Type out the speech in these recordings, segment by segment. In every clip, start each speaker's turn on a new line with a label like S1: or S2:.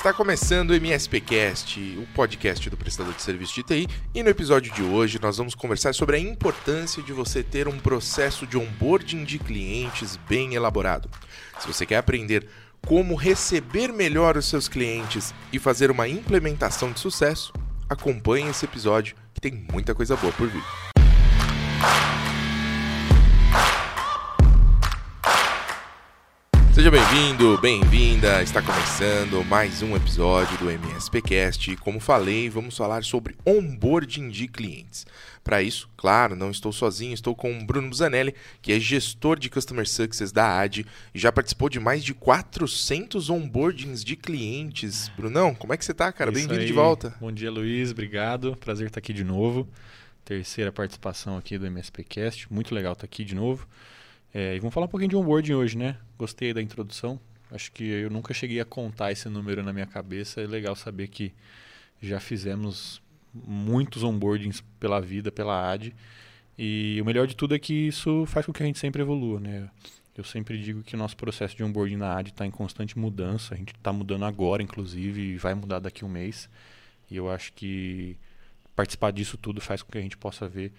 S1: Está começando o MSPcast, o podcast do prestador de serviço de TI, e no episódio de hoje nós vamos conversar sobre a importância de você ter um processo de onboarding de clientes bem elaborado. Se você quer aprender como receber melhor os seus clientes e fazer uma implementação de sucesso, acompanhe esse episódio que tem muita coisa boa por vir. Seja bem-vindo, bem-vinda. Está começando mais um episódio do MSPcast. Como falei, vamos falar sobre onboarding de clientes. Para isso, claro, não estou sozinho, estou com o Bruno Busanelli, que é gestor de Customer Success da AD e já participou de mais de 400 onboardings de clientes. Brunão, como é que você está, cara? Bem-vindo de volta.
S2: Bom dia, Luiz. Obrigado. Prazer estar aqui de novo. Terceira participação aqui do MSPcast. Muito legal estar aqui de novo. É, e vamos falar um pouquinho de onboarding hoje, né? Gostei da introdução. Acho que eu nunca cheguei a contar esse número na minha cabeça. É legal saber que já fizemos muitos onboardings pela vida, pela AD. E o melhor de tudo é que isso faz com que a gente sempre evolua, né? Eu sempre digo que o nosso processo de onboarding na AD está em constante mudança. A gente está mudando agora, inclusive, e vai mudar daqui a um mês. E eu acho que participar disso tudo faz com que a gente possa ver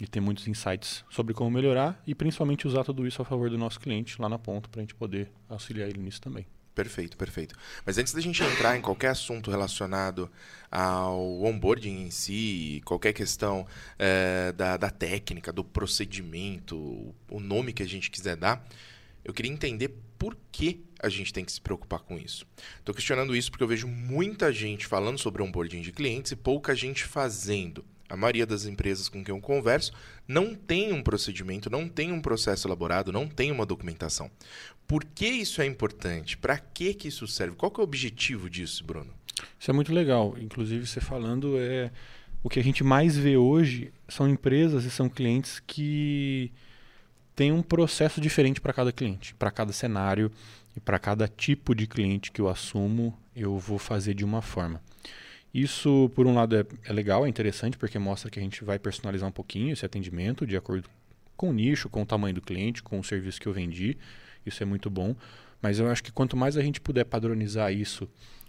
S2: e ter muitos insights sobre como melhorar e principalmente usar tudo isso a favor do nosso cliente lá na ponta para a gente poder auxiliar ele nisso também.
S1: Perfeito, perfeito. Mas antes da gente entrar em qualquer assunto relacionado ao onboarding em si, qualquer questão é, da, da técnica, do procedimento, o nome que a gente quiser dar, eu queria entender por que a gente tem que se preocupar com isso. Estou questionando isso porque eu vejo muita gente falando sobre onboarding de clientes e pouca gente fazendo. A maioria das empresas com quem eu converso não tem um procedimento, não tem um processo elaborado, não tem uma documentação. Por que isso é importante? Para que, que isso serve? Qual é o objetivo disso, Bruno?
S2: Isso é muito legal. Inclusive, você falando, é o que a gente mais vê hoje são empresas e são clientes que têm um processo diferente para cada cliente, para cada cenário e para cada tipo de cliente que eu assumo, eu vou fazer de uma forma. Isso, por um lado, é, é, legal, é interessante, porque mostra que a gente vai personalizar um pouquinho esse atendimento de acordo com o nicho, com o tamanho do cliente, com o serviço que eu vendi. Isso é muito bom. Mas eu acho que quanto mais a gente puder padronizar isso,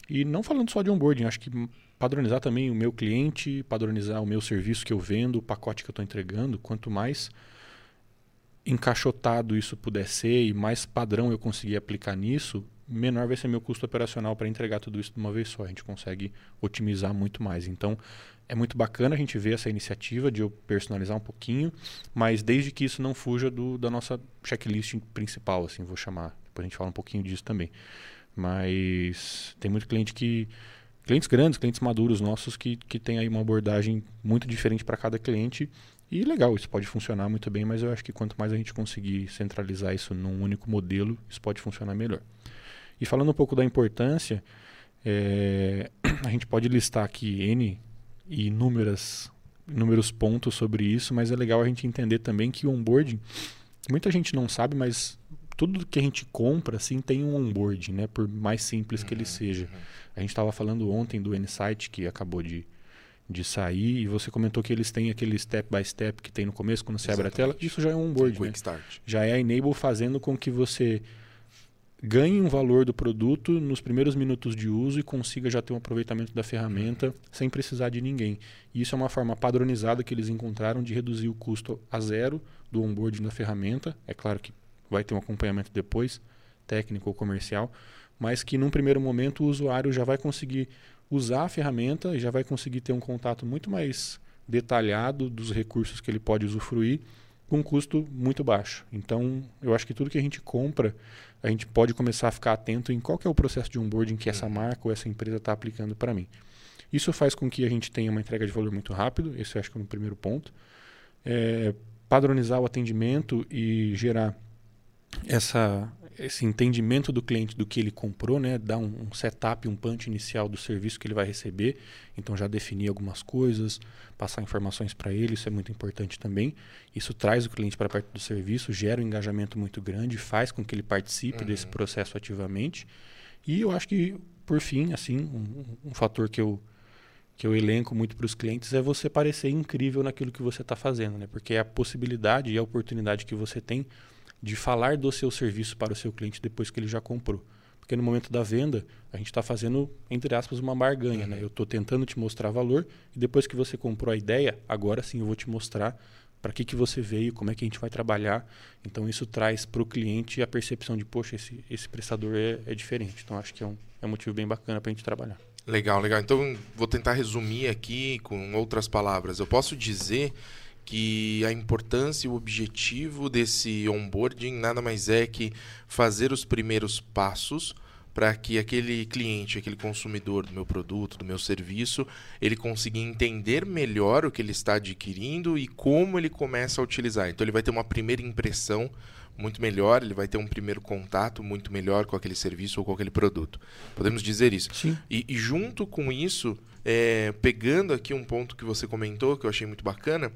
S2: e não falando só de onboarding, acho que padronizar também o meu cliente, padronizar o meu serviço que eu vendo, o pacote que eu estou entregando, quanto mais encaixotado isso puder ser e mais padrão eu conseguir aplicar nisso, menor vai ser meu custo operacional para entregar tudo isso de uma vez só. A gente consegue otimizar muito mais. Então, é muito bacana a gente ver essa iniciativa de eu personalizar um pouquinho, mas desde que isso não fuja do, da nossa checklist principal, assim, vou chamar. Depois a gente fala um pouquinho disso também. Mas tem muito cliente que clientes grandes, clientes maduros nossos que, que tem aí uma abordagem muito diferente para cada cliente. E legal, isso pode funcionar muito bem, mas eu acho que quanto mais a gente conseguir centralizar isso num único modelo, isso pode funcionar melhor. E falando um pouco da importância, é, a gente pode listar aqui N e inúmeras, inúmeros pontos sobre isso, mas é legal a gente entender também que o onboarding, muita gente não sabe, mas tudo que a gente compra assim tem um onboarding, né? Por mais simples que ele uhum, seja. Uhum. A gente estava falando ontem do N-Site que acabou de, de sair e você comentou que eles têm aquele step by step que tem no começo quando você Exatamente. abre a tela. Isso já é um onboarding, né? Já é a enable fazendo com que você ganhe um valor do produto nos primeiros minutos de uso e consiga já ter um aproveitamento da ferramenta sem precisar de ninguém. E isso é uma forma padronizada que eles encontraram de reduzir o custo a zero do onboarding da ferramenta. É claro que vai ter um acompanhamento depois, técnico ou comercial, mas que num primeiro momento o usuário já vai conseguir usar a ferramenta e já vai conseguir ter um contato muito mais detalhado dos recursos que ele pode usufruir com um custo muito baixo. Então, eu acho que tudo que a gente compra a gente pode começar a ficar atento em qual é o processo de onboarding que essa uhum. marca ou essa empresa está aplicando para mim. Isso faz com que a gente tenha uma entrega de valor muito rápido, esse eu acho que é o primeiro ponto. É, padronizar o atendimento e gerar essa, esse entendimento do cliente do que ele comprou, né? dar um, um, setup, um punch inicial do serviço que ele vai receber. Então já definir algumas coisas, passar informações para ele, isso é muito importante também. Isso traz o cliente para perto do serviço, gera um engajamento muito grande, faz com que ele participe uhum. desse processo ativamente. E eu acho que, por fim, assim, um, um fator que eu que eu elenco muito para os clientes é você parecer incrível naquilo que você está fazendo, né? Porque é a possibilidade e a oportunidade que você tem de falar do seu serviço para o seu cliente depois que ele já comprou. Porque no momento da venda, a gente está fazendo, entre aspas, uma barganha.
S1: Uhum.
S2: Né? Eu estou tentando te mostrar valor e depois que você comprou a ideia, agora sim eu vou te mostrar para que, que você veio, como é que a gente vai trabalhar. Então isso traz para o cliente a percepção de, poxa, esse, esse prestador é, é diferente. Então acho que é um, é um motivo bem bacana para a gente trabalhar.
S1: Legal, legal. Então vou tentar resumir aqui com outras palavras. Eu posso dizer que a importância e o objetivo desse onboarding nada mais é que fazer os primeiros passos para que aquele cliente, aquele consumidor do meu produto, do meu serviço, ele consiga entender melhor o que ele está adquirindo e como ele começa a utilizar. Então ele vai ter uma primeira impressão muito melhor, ele vai ter um primeiro contato muito melhor com aquele serviço ou com aquele produto. Podemos dizer isso.
S2: Sim.
S1: E, e junto com isso, é, pegando aqui um ponto que você comentou, que eu achei muito bacana,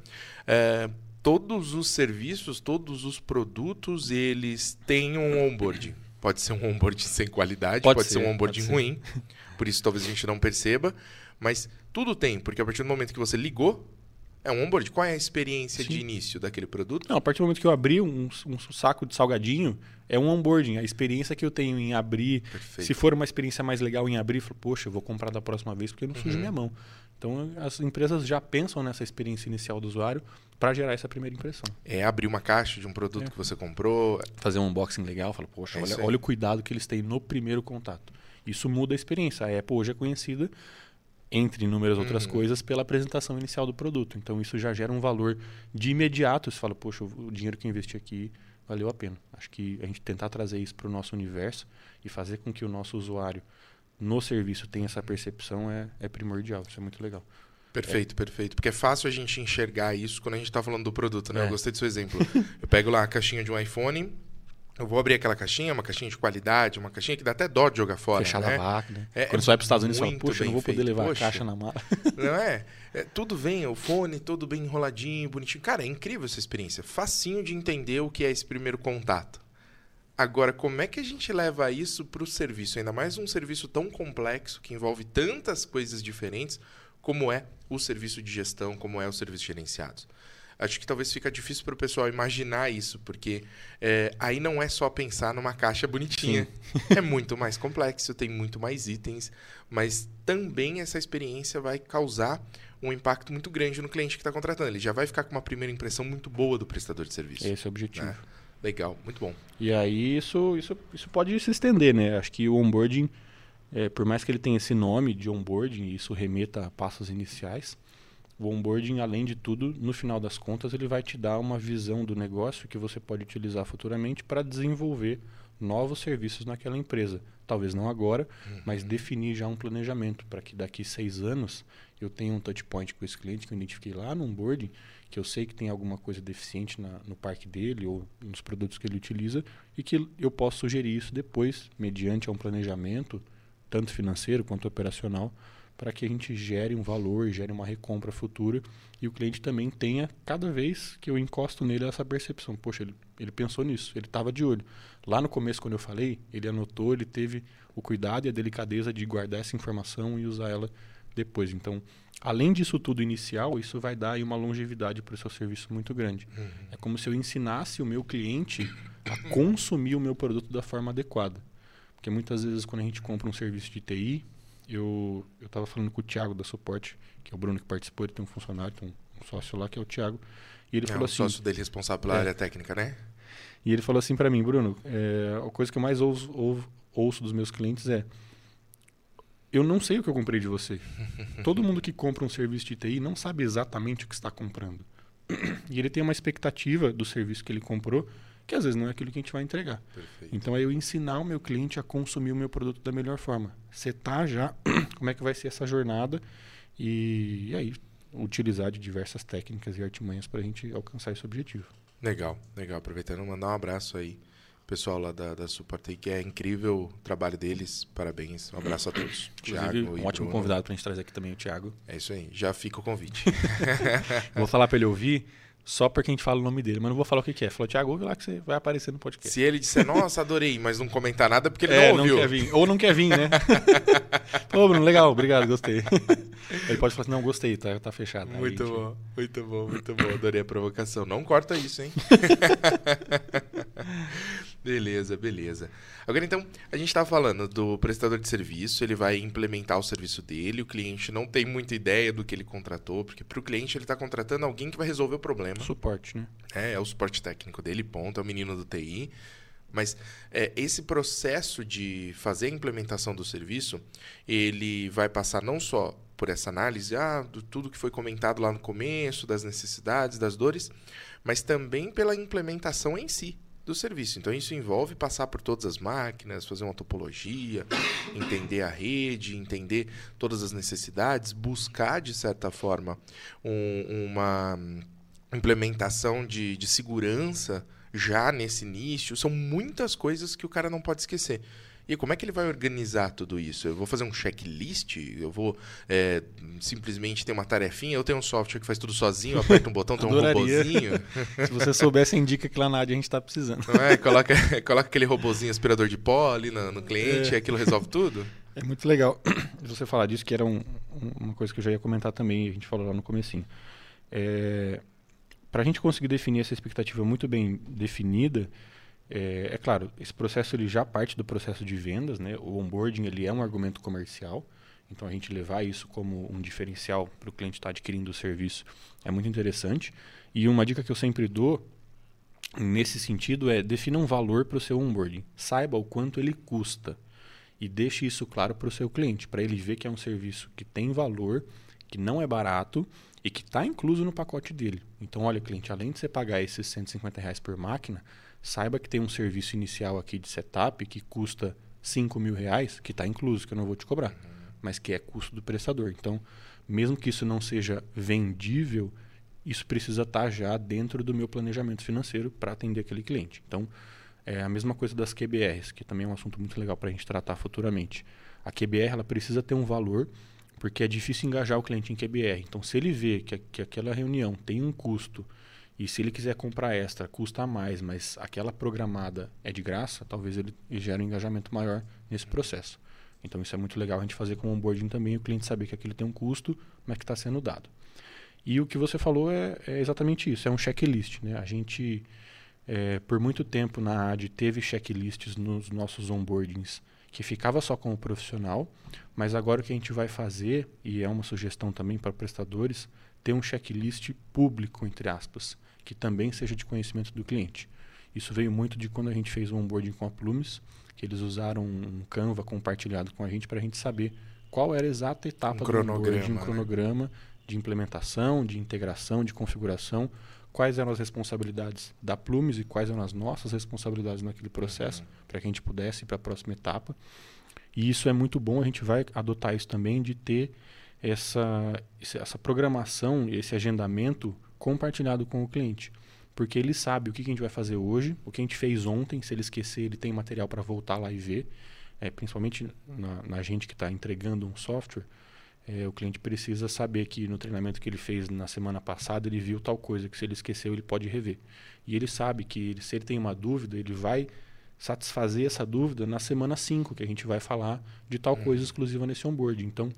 S1: é, todos os serviços, todos os produtos, eles têm um onboarding. Pode ser um onboarding sem qualidade, pode,
S2: Pode
S1: ser,
S2: ser,
S1: um onboarding
S2: ser.
S1: ruim, por isso talvez a gente não perceba, mas tudo tem, porque a partir do momento que você ligou, é um onboarding. Qual é a experiência de
S2: Sim.
S1: início daquele produto?
S2: Não, a partir do momento que eu abri um, um saco de salgadinho, é um onboarding. A experiência que eu tenho em abrir,
S1: Perfeito.
S2: se for uma experiência mais legal em abrir, eu falo, poxa, eu vou comprar da próxima vez porque não
S1: Uhum.
S2: minha mão. Então as empresas já pensam nessa experiência inicial do usuário para gerar essa primeira impressão.
S1: É abrir uma caixa de um produto
S2: É.
S1: que você comprou.
S2: Fazer um unboxing legal, fala, poxa,
S1: É
S2: olha, olha o cuidado que eles têm no primeiro contato. Isso muda a experiência. A Apple hoje é conhecida, entre inúmeras outras
S1: Uhum.
S2: coisas, pela apresentação inicial do produto. Então isso já gera um valor de imediato. Você fala, poxa, o dinheiro que eu investi aqui valeu a pena. Acho que a gente tentar trazer isso para o nosso universo e fazer com que o nosso usuário no serviço tenha essa percepção é, é primordial. Isso é muito legal.
S1: Perfeito, perfeito. Porque é fácil a gente enxergar isso quando a gente está falando do produto, né?
S2: É.
S1: Eu gostei do seu exemplo. eu pego lá a caixinha de um iPhone, eu vou abrir aquela caixinha, uma caixinha de qualidade, uma caixinha que dá até dó de jogar fora.
S2: Fechar
S1: né?
S2: a vaca, né?
S1: É-
S2: Quando você vai para os Estados Unidos, você fala, eu não
S1: bem
S2: vou poder
S1: feito.
S2: levar
S1: Poxa.
S2: a caixa na mala.
S1: Não é? É, Tudo vem, o fone todo bem enroladinho, bonitinho. Cara, é incrível essa experiência. Facinho de entender o que é esse primeiro contato. Agora, como é que a gente leva isso para o serviço? Ainda mais um serviço tão complexo, que envolve tantas coisas diferentes, como é o serviço de gestão, como é o serviço gerenciados. Acho que talvez fica difícil para o pessoal imaginar isso, porque é, aí não é só pensar numa caixa bonitinha. É muito mais complexo, tem muito mais itens, mas também essa experiência vai causar um impacto muito grande no cliente que está contratando. Ele já vai ficar com uma primeira impressão muito boa do prestador de serviço.
S2: Esse é o objetivo.
S1: né? Legal, muito bom.
S2: E aí isso, isso, isso pode se estender, né? Acho que o onboarding, é, por mais que ele tenha esse nome de onboarding, isso remeta a passos iniciais, o onboarding, além de tudo, no final das contas, ele vai te dar uma visão do negócio que você pode utilizar futuramente para desenvolver novos serviços naquela empresa. Talvez não agora, mas definir já um planejamento para que daqui seis anos eu tenha um touch point com esse cliente que eu identifiquei lá no onboarding, que eu sei que tem alguma coisa deficiente na- no parque dele ou nos produtos que ele utiliza e que eu posso sugerir isso depois, mediante um planejamento, tanto financeiro quanto operacional, para que a gente gere um valor, gere uma recompra futura e o cliente também tenha, cada vez que eu encosto nele, essa percepção. Poxa, ele, ele pensou nisso, ele estava de olho. Lá no começo, quando eu falei, ele anotou, ele teve o cuidado e a delicadeza de guardar essa informação e usar ela depois. Então, além disso tudo inicial, isso vai dar aí uma longevidade para o seu serviço muito grande. É como se eu ensinasse o meu cliente a consumir o meu produto da forma adequada. Porque muitas vezes, quando a gente compra um serviço de TI, eu eu estava falando com o Thiago da Suporte, que é o Bruno que participou, ele tem um funcionário, tem um sócio lá que é o Thiago, e ele
S1: é
S2: falou
S1: o
S2: assim,
S1: sócio dele responsável pela
S2: É.
S1: área técnica, né?
S2: e ele falou assim para mim, Bruno, é, a coisa que eu mais ouço dos meus clientes é eu não sei o que eu comprei de você. Todo mundo que compra um serviço de TI não sabe exatamente o que está comprando. E ele tem uma expectativa do serviço que ele comprou, que às vezes não é aquilo que a gente vai entregar.
S1: Perfeito.
S2: Então é eu ensinar o meu cliente a consumir o meu produto da melhor forma. Setar já como é que vai ser essa jornada e, e aí utilizar de diversas técnicas e artimanhas para a gente alcançar esse objetivo.
S1: Legal, legal. Aproveitando, mandar um abraço aí, pessoal lá da, da que é incrível o trabalho deles. Parabéns. Um abraço a todos. E
S2: um ótimo
S1: Bruno.
S2: convidado para a gente trazer aqui também o Thiago.
S1: É isso aí. Já fica o convite.
S2: Vou falar para ele ouvir só porque a gente fala o nome dele, mas não vou falar o que, que é. Falou, Thiago, ouve lá que você vai aparecer no podcast.
S1: Se ele disser, nossa, adorei, mas não comentar nada porque ele
S2: é,
S1: não ouviu.
S2: quer vir. Ou não quer vir, né? Ô, Bruno, legal, obrigado, gostei. Ele pode falar assim, não, gostei, tá, tá fechado. Aí
S1: Muito
S2: gente-
S1: bom, muito bom, muito bom. Adorei a provocação. Não corta isso, hein? Beleza. Beleza. Agora então, a gente estava falando do prestador de serviço, ele vai implementar o serviço dele, o cliente não tem muita ideia do que ele contratou, porque para o cliente ele está contratando alguém que vai resolver o problema.
S2: Suporte, né?
S1: É, é o suporte técnico dele, ponto, é o menino do TI. Mas é, esse processo de fazer a implementação do serviço, ele vai passar não só por essa análise, ah, do tudo que foi comentado lá no começo, das necessidades, das dores, mas também pela implementação em si do serviço. Então isso envolve passar por todas as máquinas, fazer uma topologia, entender a rede, entender todas as necessidades, buscar de certa forma um, uma implementação de, de segurança já nesse início. São muitas coisas que o cara não pode esquecer. E como é que ele vai organizar tudo isso? Eu vou fazer um checklist? Eu vou é, simplesmente ter uma tarefinha? Eu tenho um software que faz tudo sozinho, aperta um botão, tem um robozinho.
S2: Se você soubesse, indica que lá na área a gente está precisando.
S1: Não é? Coloca, coloca aquele robozinho aspirador de pó ali no, no cliente é. e aquilo resolve tudo?
S2: É muito legal você falar disso, que era um, uma coisa que eu já ia comentar também, a gente falou lá no comecinho. É, para a gente conseguir definir essa expectativa muito bem definida, é, é, claro, esse processo ele já parte do processo de vendas, né? O onboarding ele é um argumento comercial, então a gente levar isso como um diferencial para o cliente estar tá adquirindo o serviço é muito interessante. E uma dica que eu sempre dou nesse sentido é defina um valor para o seu onboarding, saiba o quanto ele custa e deixe isso claro para o seu cliente, para ele ver que é um serviço que tem valor, que não é barato e que está incluso no pacote dele. Então, olha, cliente, além de você pagar esses 150 reais por máquina, saiba que tem um serviço inicial aqui de setup que custa 5 mil reais, que está incluso, que eu não vou te cobrar, mas que é custo do prestador. Então, mesmo que isso não seja vendível, isso precisa estar tá já dentro do meu planejamento financeiro para atender aquele cliente. Então, é a mesma coisa das QBRs, que também é um assunto muito legal para a gente tratar futuramente. A QBR ela precisa ter um valor porque é difícil engajar o cliente em QBR. Então, se ele vê que, que aquela reunião tem um custo e se ele quiser comprar extra, custa mais, mas aquela programada é de graça, talvez ele gere um engajamento maior nesse processo. Então, isso é muito legal a gente fazer com o onboarding também, o cliente saber que aquilo tem um custo, mas que está sendo dado. E o que você falou é, é, exatamente isso, é um checklist. Né? A gente, é, por muito tempo na AD, teve checklists nos nossos onboardings que ficava só com o profissional, mas agora o que a gente vai fazer, e é uma sugestão também para prestadores, ter um checklist público, entre aspas, que também seja de conhecimento do cliente. Isso veio muito de quando a gente fez o onboarding com a Plumes, que eles usaram um Canva compartilhado com a gente para a gente saber qual era a exata etapa um do onboarding, um né? cronograma né? de implementação, de integração, de configuração, quais eram as responsabilidades da Plumes e quais eram as nossas responsabilidades naquele processo, uhum. para que a gente pudesse ir para a próxima etapa. E isso é muito bom, a gente vai adotar isso também de ter essa, essa programação, esse agendamento compartilhado com o cliente. Porque ele sabe o que a gente vai fazer hoje, o que a gente fez ontem, se ele esquecer, ele tem material para voltar lá e ver. É, principalmente na, na gente que está entregando um software, é, o cliente precisa saber que no treinamento que ele fez na semana passada, ele viu tal coisa, que se ele esqueceu, ele pode rever. E ele sabe que se ele tem uma dúvida, ele vai satisfazer essa dúvida na semana 5, que a gente vai falar de tal hum. coisa exclusiva nesse onboard. Então,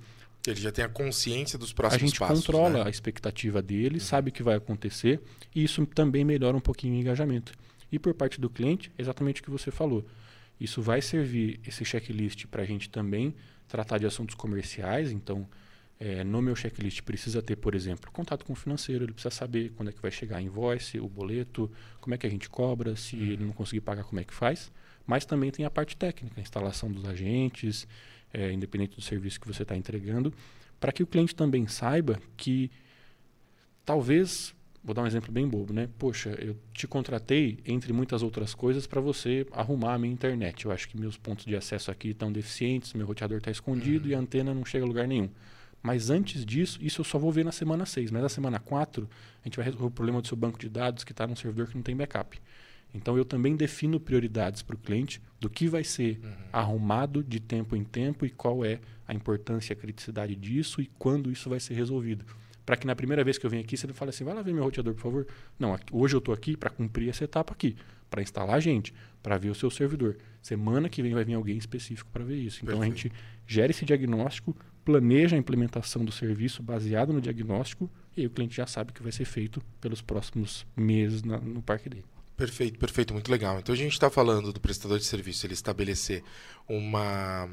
S1: ele já tem a consciência dos próximos
S2: passos. A gente
S1: passos,
S2: controla
S1: né?
S2: a expectativa dele, uhum. sabe o que vai acontecer, e isso também melhora um pouquinho o engajamento. E por parte do cliente, exatamente o que você falou. Isso vai servir, esse checklist, para a gente também tratar de assuntos comerciais. Então, é, no meu checklist precisa ter, por exemplo, contato com o financeiro. Ele precisa saber quando é que vai chegar a invoice, o boleto, como é que a gente cobra, se uhum. ele não conseguir pagar, como é que faz. Mas também tem a parte técnica, a instalação dos agentes, é, independente do serviço que você está entregando, para que o cliente também saiba que talvez, vou dar um exemplo bem bobo, né? Poxa, eu te contratei, entre muitas outras coisas, para você arrumar a minha internet. Eu acho que meus pontos de acesso aqui estão deficientes, meu roteador está escondido uhum. e a antena não chega a lugar nenhum. Mas antes disso, isso eu só vou ver na semana 6. Mas na semana 4, a gente vai resolver o problema do seu banco de dados que está num servidor que não tem backup. Então eu também defino prioridades para o cliente do que vai ser uhum. arrumado de tempo em tempo e qual é a importância e a criticidade disso e quando isso vai ser resolvido. Para que na primeira vez que eu venho aqui, você não fale assim, vai lá ver meu roteador, por favor. Não, hoje eu estou aqui para cumprir essa etapa aqui, para instalar a gente, para ver o seu servidor. Semana que vem vai vir alguém específico para ver isso. Então Perfeito. a gente gera esse diagnóstico, planeja a implementação do serviço baseado no diagnóstico e aí o cliente já sabe o que vai ser feito pelos próximos meses na, no parque dele.
S1: Perfeito, perfeito, muito legal. Então a gente está falando do prestador de serviço, ele estabelecer uma,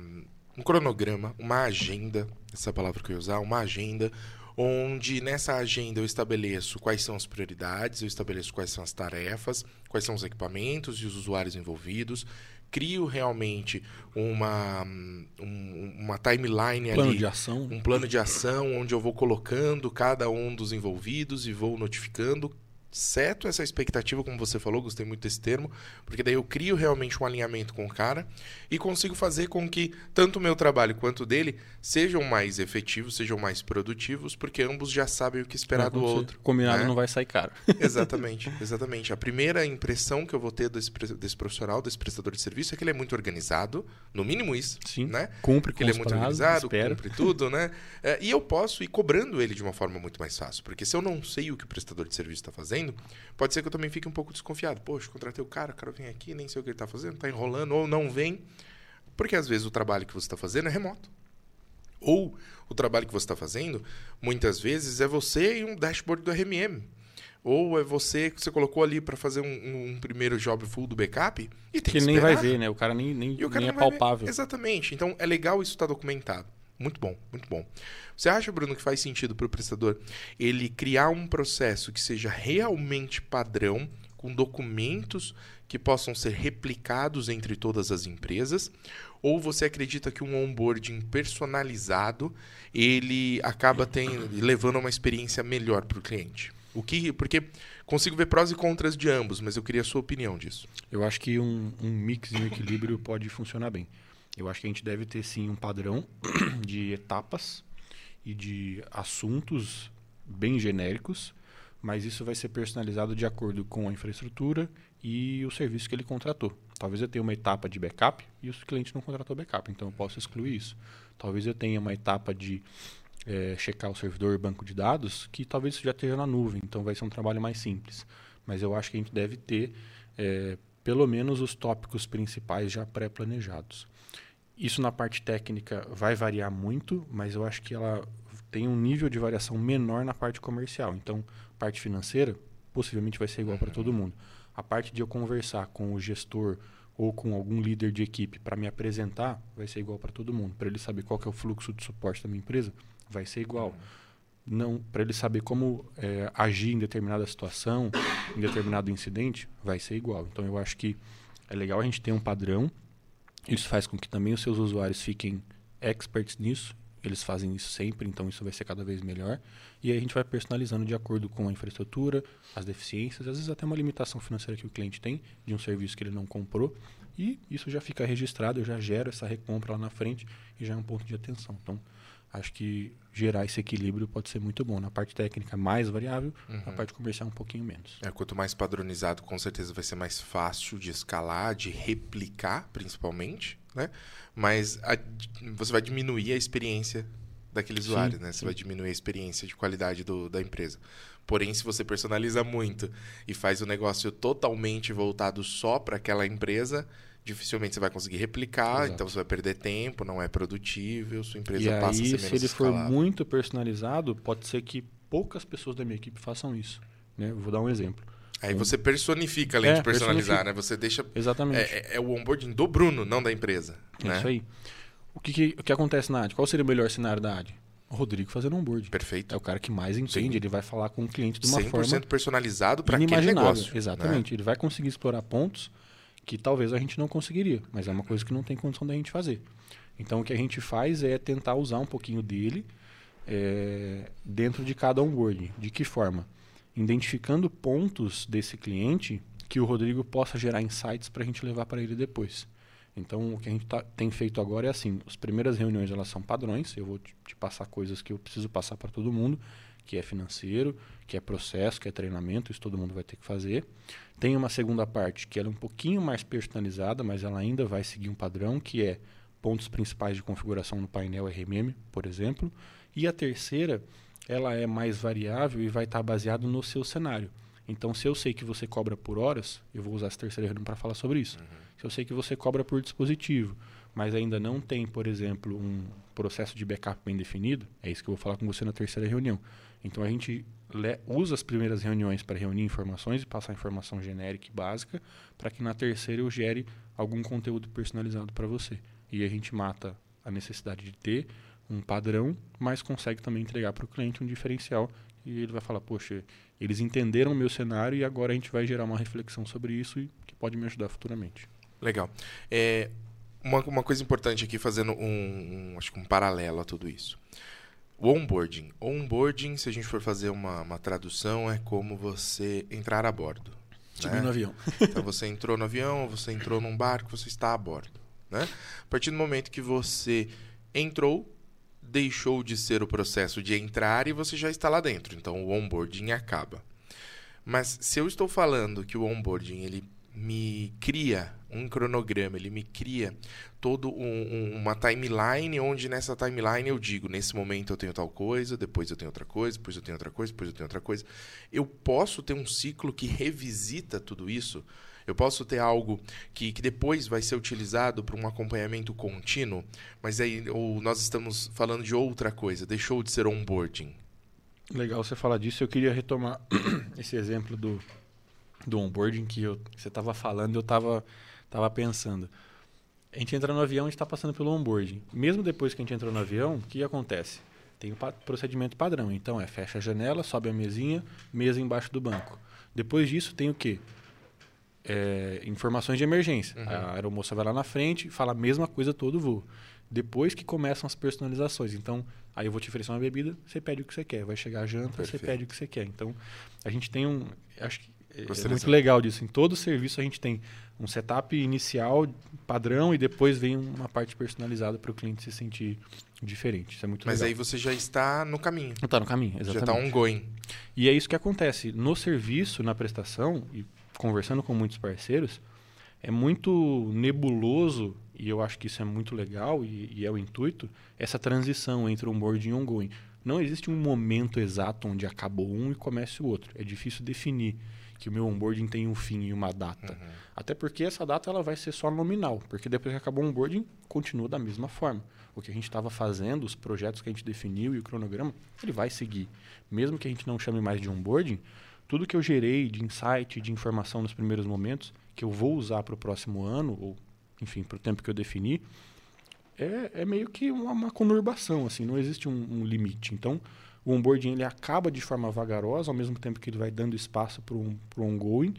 S1: um cronograma, uma agenda, essa é palavra que eu ia usar, uma agenda, onde nessa agenda eu estabeleço quais são as prioridades, eu estabeleço quais são as tarefas, quais são os equipamentos e os usuários envolvidos, crio realmente uma, um, uma timeline
S2: plano
S1: ali,
S2: de ação.
S1: um plano de ação onde eu vou colocando cada um dos envolvidos e vou notificando seto essa expectativa, como você falou, gostei muito desse termo, porque daí eu crio realmente um alinhamento com o cara e consigo fazer com que tanto o meu trabalho quanto o dele sejam mais efetivos, sejam mais produtivos, porque ambos já sabem o que esperar do outro.
S2: Combinado
S1: né?
S2: não vai sair caro.
S1: Exatamente, exatamente. A primeira impressão que eu vou ter desse, desse profissional, desse prestador de serviço, é que ele é muito organizado, no mínimo isso,
S2: Sim.
S1: né?
S2: Cumpre
S1: que
S2: com
S1: ele é muito
S2: prazos,
S1: organizado,
S2: espera.
S1: cumpre tudo, né? É, e eu posso ir cobrando ele de uma forma muito mais fácil. Porque se eu não sei o que o prestador de serviço está fazendo, pode ser que eu também fique um pouco desconfiado. Poxa, contratei o cara, o cara vem aqui, nem sei o que ele está fazendo, está enrolando, ou não vem. Porque às vezes o trabalho que você está fazendo é remoto. Ou o trabalho que você está fazendo, muitas vezes, é você e um dashboard do RMM. Ou é você que você colocou ali para fazer um, um primeiro job full do backup e tem
S2: Que
S1: que
S2: nem vai ver, né? O cara nem, nem,
S1: E o cara
S2: nem é
S1: vai ver.
S2: palpável.
S1: Exatamente. Então é legal isso estar documentado. Muito bom, muito bom. Você acha, Bruno, que faz sentido para o prestador ele criar um processo que seja realmente padrão, com documentos que possam ser replicados entre todas as empresas? Ou você acredita que um onboarding personalizado ele acaba tendo, levando a uma experiência melhor para o cliente? O que, porque consigo ver prós e contras de ambos, mas eu queria a sua opinião disso.
S2: Eu acho que um, um mix e um equilíbrio pode funcionar bem. Eu acho que a gente deve ter sim um padrão de etapas e de assuntos bem genéricos, mas isso vai ser personalizado de acordo com a infraestrutura e o serviço que ele contratou. Talvez eu tenha uma etapa de backup e o cliente não contratou backup, então eu posso excluir isso. Talvez eu tenha uma etapa de eh, checar o servidor banco de dados, que talvez isso já esteja na nuvem, então vai ser um trabalho mais simples. Mas eu acho que a gente deve ter eh, pelo menos os tópicos principais já pré-planejados. Isso na parte técnica vai variar muito, mas eu acho que ela tem um nível de variação menor na parte comercial. Então, parte financeira possivelmente vai ser igual para todo mundo. A parte de eu conversar com o gestor ou com algum líder de equipe para me apresentar vai ser igual para todo mundo. Para ele saber qual é o fluxo de suporte da minha empresa, vai ser igual. Não, para ele saber como é, agir em determinada situação, em determinado incidente, vai ser igual. Então eu acho que é legal a gente ter um padrão. Isso faz com que também os seus usuários fiquem experts nisso. Eles fazem isso sempre, então isso vai ser cada vez melhor. E aí a gente vai personalizando de acordo com a infraestrutura, as deficiências, às vezes até uma limitação financeira que o cliente tem de um serviço que ele não comprou. E isso já fica registrado, eu já gero essa recompra lá na frente e já é um ponto de atenção. Então, acho que gerar esse equilíbrio pode ser muito bom. Na parte técnica, mais variável, na parte comercial, um pouquinho menos.
S1: É, quanto mais padronizado, com certeza vai ser mais fácil de escalar, de replicar, principalmente, né? Mas a- você vai diminuir a experiência daquele
S2: Sim,
S1: usuário, né? Você
S2: sim.
S1: vai diminuir a experiência de qualidade do- da empresa. Porém, se você personaliza muito e faz o negócio totalmente voltado só para aquela empresa, dificilmente você vai conseguir replicar,
S2: Exato.
S1: então você vai perder tempo, não é produtível, sua empresa
S2: E
S1: passa a
S2: aí,
S1: ser
S2: se
S1: menos
S2: ele for muito personalizado, pode ser que poucas pessoas da minha equipe façam isso. Né? Vou dar um exemplo.
S1: Aí você personifica além
S2: É,
S1: de personalizar, né? Você deixa
S2: Exatamente.
S1: É, é- é o onboarding do Bruno, não da empresa.
S2: É
S1: né?
S2: isso aí. O que, que, o que acontece na AD? Qual seria o melhor cenário da AD? O Rodrigo fazendo onboard.
S1: Perfeito.
S2: É o cara que mais entende,
S1: Sim.
S2: ele vai falar com o cliente de uma
S1: 100%
S2: forma
S1: personalizado para aquele negócio. né?
S2: Exatamente. Ele vai conseguir explorar pontos que talvez a gente não conseguiria, mas é uma coisa que não tem condição da gente fazer. Então o que a gente faz é tentar usar um pouquinho dele é, dentro de cada onboarding. De que forma? Identificando pontos desse cliente que o Rodrigo possa gerar insights para a gente levar para ele depois. Então, o que a gente tá- tem feito agora é assim: as primeiras reuniões elas são padrões, eu vou te, te passar coisas que eu preciso passar para todo mundo, que é financeiro, que é processo, que é treinamento, isso todo mundo vai ter que fazer. Tem uma segunda parte que ela é um pouquinho mais personalizada, mas ela ainda vai seguir um padrão, que é pontos principais de configuração no painel RMM, por exemplo. E a terceira, ela é mais variável e vai estar baseado no seu cenário. Então, se eu sei que você cobra por horas, eu vou usar essa terceira reunião para falar sobre isso. Uhum. Se eu sei que você cobra por dispositivo, mas ainda não tem, por exemplo, um processo de backup bem definido, é isso que eu vou falar com você na terceira reunião. Então, a gente usa as primeiras reuniões para reunir informações e passar informação genérica e básica, para que na terceira eu gere algum conteúdo personalizado para você. E a gente mata a necessidade de ter um padrão, mas consegue também entregar para o cliente um diferencial e ele vai falar, poxa, eles entenderam o meu cenário e agora a gente vai gerar uma reflexão sobre isso e que pode me ajudar futuramente.
S1: Legal. É, uma, uma coisa importante aqui, fazendo um, um, acho que um paralelo a tudo isso. O onboarding. O onboarding, se a gente for fazer uma, uma tradução, é como você entrar a bordo.
S2: Subir né? no avião.
S1: então você entrou no avião, você entrou num barco, você está a bordo. Né? A partir do momento que você entrou, deixou de ser o processo de entrar e você já está lá dentro. Então o onboarding acaba. Mas se eu estou falando que o onboarding ele me cria um cronograma, ele me cria todo um, um, uma timeline onde nessa timeline eu digo, nesse momento eu tenho tal coisa, depois eu tenho outra coisa, depois eu tenho outra coisa, depois eu tenho outra coisa. Eu posso ter um ciclo que revisita tudo isso eu posso ter algo que, que depois vai ser utilizado para um acompanhamento contínuo, mas aí ou nós estamos falando de outra coisa, deixou de ser onboarding.
S2: Legal você falar disso. Eu queria retomar esse exemplo do, do onboarding que eu, você estava falando eu estava tava pensando. A gente entra no avião e está passando pelo onboarding. Mesmo depois que a gente entrou no avião, o que acontece? Tem o um procedimento padrão. Então é fecha a janela, sobe a mesinha, mesa embaixo do banco. Depois disso tem o quê? é, informações de emergência. Uhum. A aeromoça vai lá na frente e fala a mesma coisa todo o voo. Depois que começam as personalizações. Então, aí eu vou te oferecer uma bebida, você pede o que você quer. Vai chegar a janta, Perfeito. você pede o que você quer. Então, a gente tem um. Acho que é, é muito legal disso. Em todo serviço a gente tem um setup inicial, padrão, e depois vem uma parte personalizada para o cliente se sentir diferente. Isso é muito
S1: Mas
S2: legal.
S1: aí você já está no caminho.
S2: Está no caminho, exatamente.
S1: Já está ongoing.
S2: E é isso que acontece. No serviço, na prestação, e conversando com muitos parceiros, é muito nebuloso, e eu acho que isso é muito legal e, e é o intuito, essa transição entre um board e ongoing. Não existe um momento exato onde acabou um e comece o outro. É difícil definir que o meu onboarding tem um fim e uma data. Uhum. Até porque essa data ela vai ser só nominal, porque depois que acabou o onboarding, continua da mesma forma. O que a gente estava fazendo, os projetos que a gente definiu e o cronograma, ele vai seguir. Mesmo que a gente não chame mais de onboarding, tudo que eu gerei de insight, de informação nos primeiros momentos, que eu vou usar para o próximo ano, ou enfim, para o tempo que eu defini, é, é meio que uma, uma, conurbação, assim, não existe um, um, limite. Então, o onboarding ele acaba de forma vagarosa, ao mesmo tempo que ele vai dando espaço para um, um ongoing,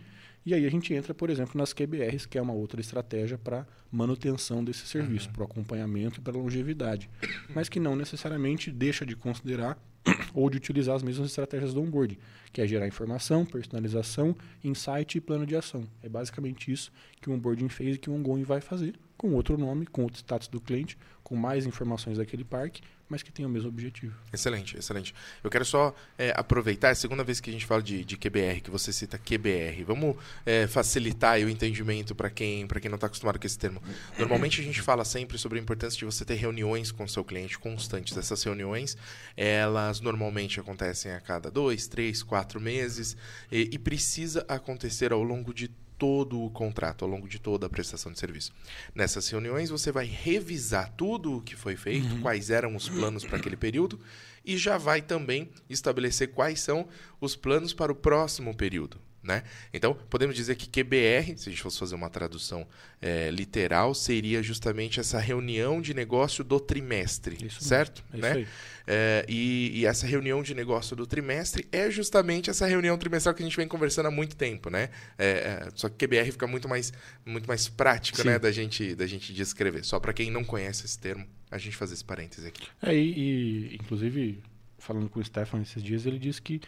S2: e aí a gente entra, por exemplo, nas QBRs, que é uma outra estratégia para manutenção desse serviço, uhum. para o acompanhamento e para a longevidade, mas que não necessariamente deixa de considerar ou de utilizar as mesmas estratégias do onboarding, que é gerar informação, personalização, insight e plano de ação. É basicamente isso que o onboarding fez e que o ongoing vai fazer, com outro nome, com outro status do cliente, com mais informações daquele parque, mas que tem o mesmo objetivo.
S1: Excelente, excelente. Eu quero só é, aproveitar, é a segunda vez que a gente fala de, de QBR, que você cita QBR. Vamos é, facilitar o entendimento para quem, quem não está acostumado com esse termo. Normalmente a gente fala sempre sobre a importância de você ter reuniões com o seu cliente constantes. Essas reuniões, elas normalmente acontecem a cada dois, três, quatro meses e, e precisa acontecer ao longo de todo o contrato, ao longo de toda a prestação de serviço. Nessas reuniões, você vai revisar tudo o que foi feito, uhum. quais eram os planos para aquele período, e já vai também estabelecer quais são os planos para o próximo período. Né? Então, podemos dizer que QBR, se a gente fosse fazer uma tradução é, literal, seria justamente essa reunião de negócio do trimestre, isso certo? É né? É, e, e, essa reunião de negócio do trimestre é justamente essa reunião trimestral que a gente vem conversando há muito tempo, né? É, é, só que QBR fica muito mais, muito mais prático, né, da gente, da gente descrever. Só para quem não conhece esse termo, a gente fazer esse parêntese aqui.
S2: É, e, e inclusive falando com o Stefan esses dias, ele disse que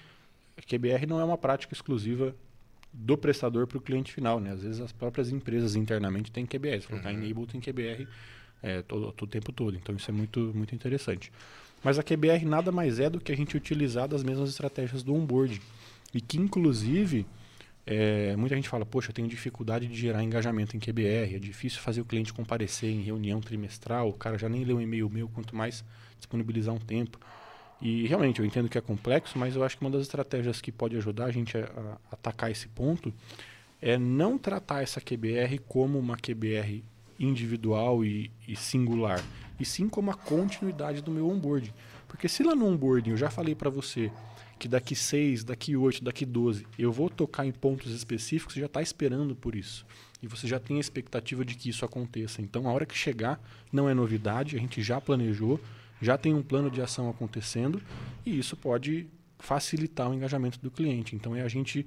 S2: QBR não é uma prática exclusiva do prestador para o cliente final. Né? Às vezes as próprias empresas internamente têm QBR. Se colocar uhum. Enable tem QBR é, todo, todo o tempo todo. Então isso é muito, muito interessante. Mas a QBR nada mais é do que a gente utilizar das mesmas estratégias do onboarding. E que, inclusive, é, muita gente fala, poxa, eu tenho dificuldade de gerar engajamento em QBR, é difícil fazer o cliente comparecer em reunião trimestral, o cara já nem leu um e-mail meu, quanto mais disponibilizar um tempo. E realmente eu entendo que é complexo, mas eu acho que uma das estratégias que pode ajudar a gente a, a atacar esse ponto é não tratar essa QBR como uma QBR individual e, e, singular, e sim como a continuidade do meu onboarding. Porque se lá no onboarding eu já falei para você que daqui 6, daqui 8, daqui 12 eu vou tocar em pontos específicos, você já está esperando por isso. E você já tem a expectativa de que isso aconteça. Então, a hora que chegar, não é novidade, a gente já planejou, já tem um plano de ação acontecendo e isso pode facilitar o engajamento do cliente. Então, é a gente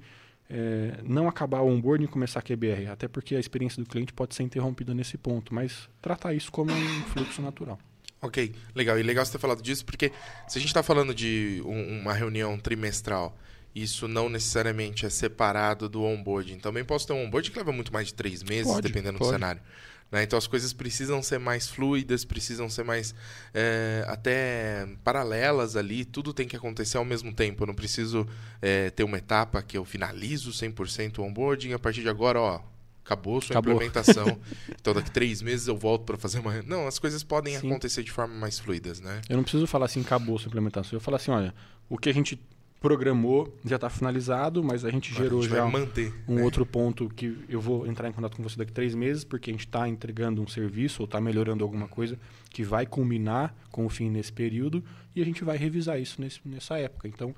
S2: é, não acabar o onboarding e começar a QBR, até porque a experiência do cliente pode ser interrompida nesse ponto, mas tratar isso como um fluxo natural.
S1: Ok, legal. E legal você ter falado disso, porque se a gente está falando de um, uma reunião trimestral, isso não necessariamente é separado do onboarding. Também posso ter um onboarding que leva muito mais de três meses, pode, dependendo pode. do cenário. Né? Então as coisas precisam ser mais fluidas, precisam ser mais é, até paralelas ali, tudo tem que acontecer ao mesmo tempo. Eu não preciso é, ter uma etapa que eu finalizo 100% o onboarding, a partir de agora, ó, acabou sua acabou. implementação. então daqui três meses eu volto para fazer uma. Não, as coisas podem Sim. acontecer de forma mais fluidas, né?
S2: Eu não preciso falar assim, acabou sua implementação. Eu falo assim, olha, o que a gente programou já está finalizado, mas a gente gerou a gente já
S1: manter,
S2: um né? outro ponto que eu vou entrar em contato com você daqui três meses, porque a gente está entregando um serviço ou está melhorando alguma coisa que vai culminar com o fim nesse período e a gente vai revisar isso nesse, nessa época. Então,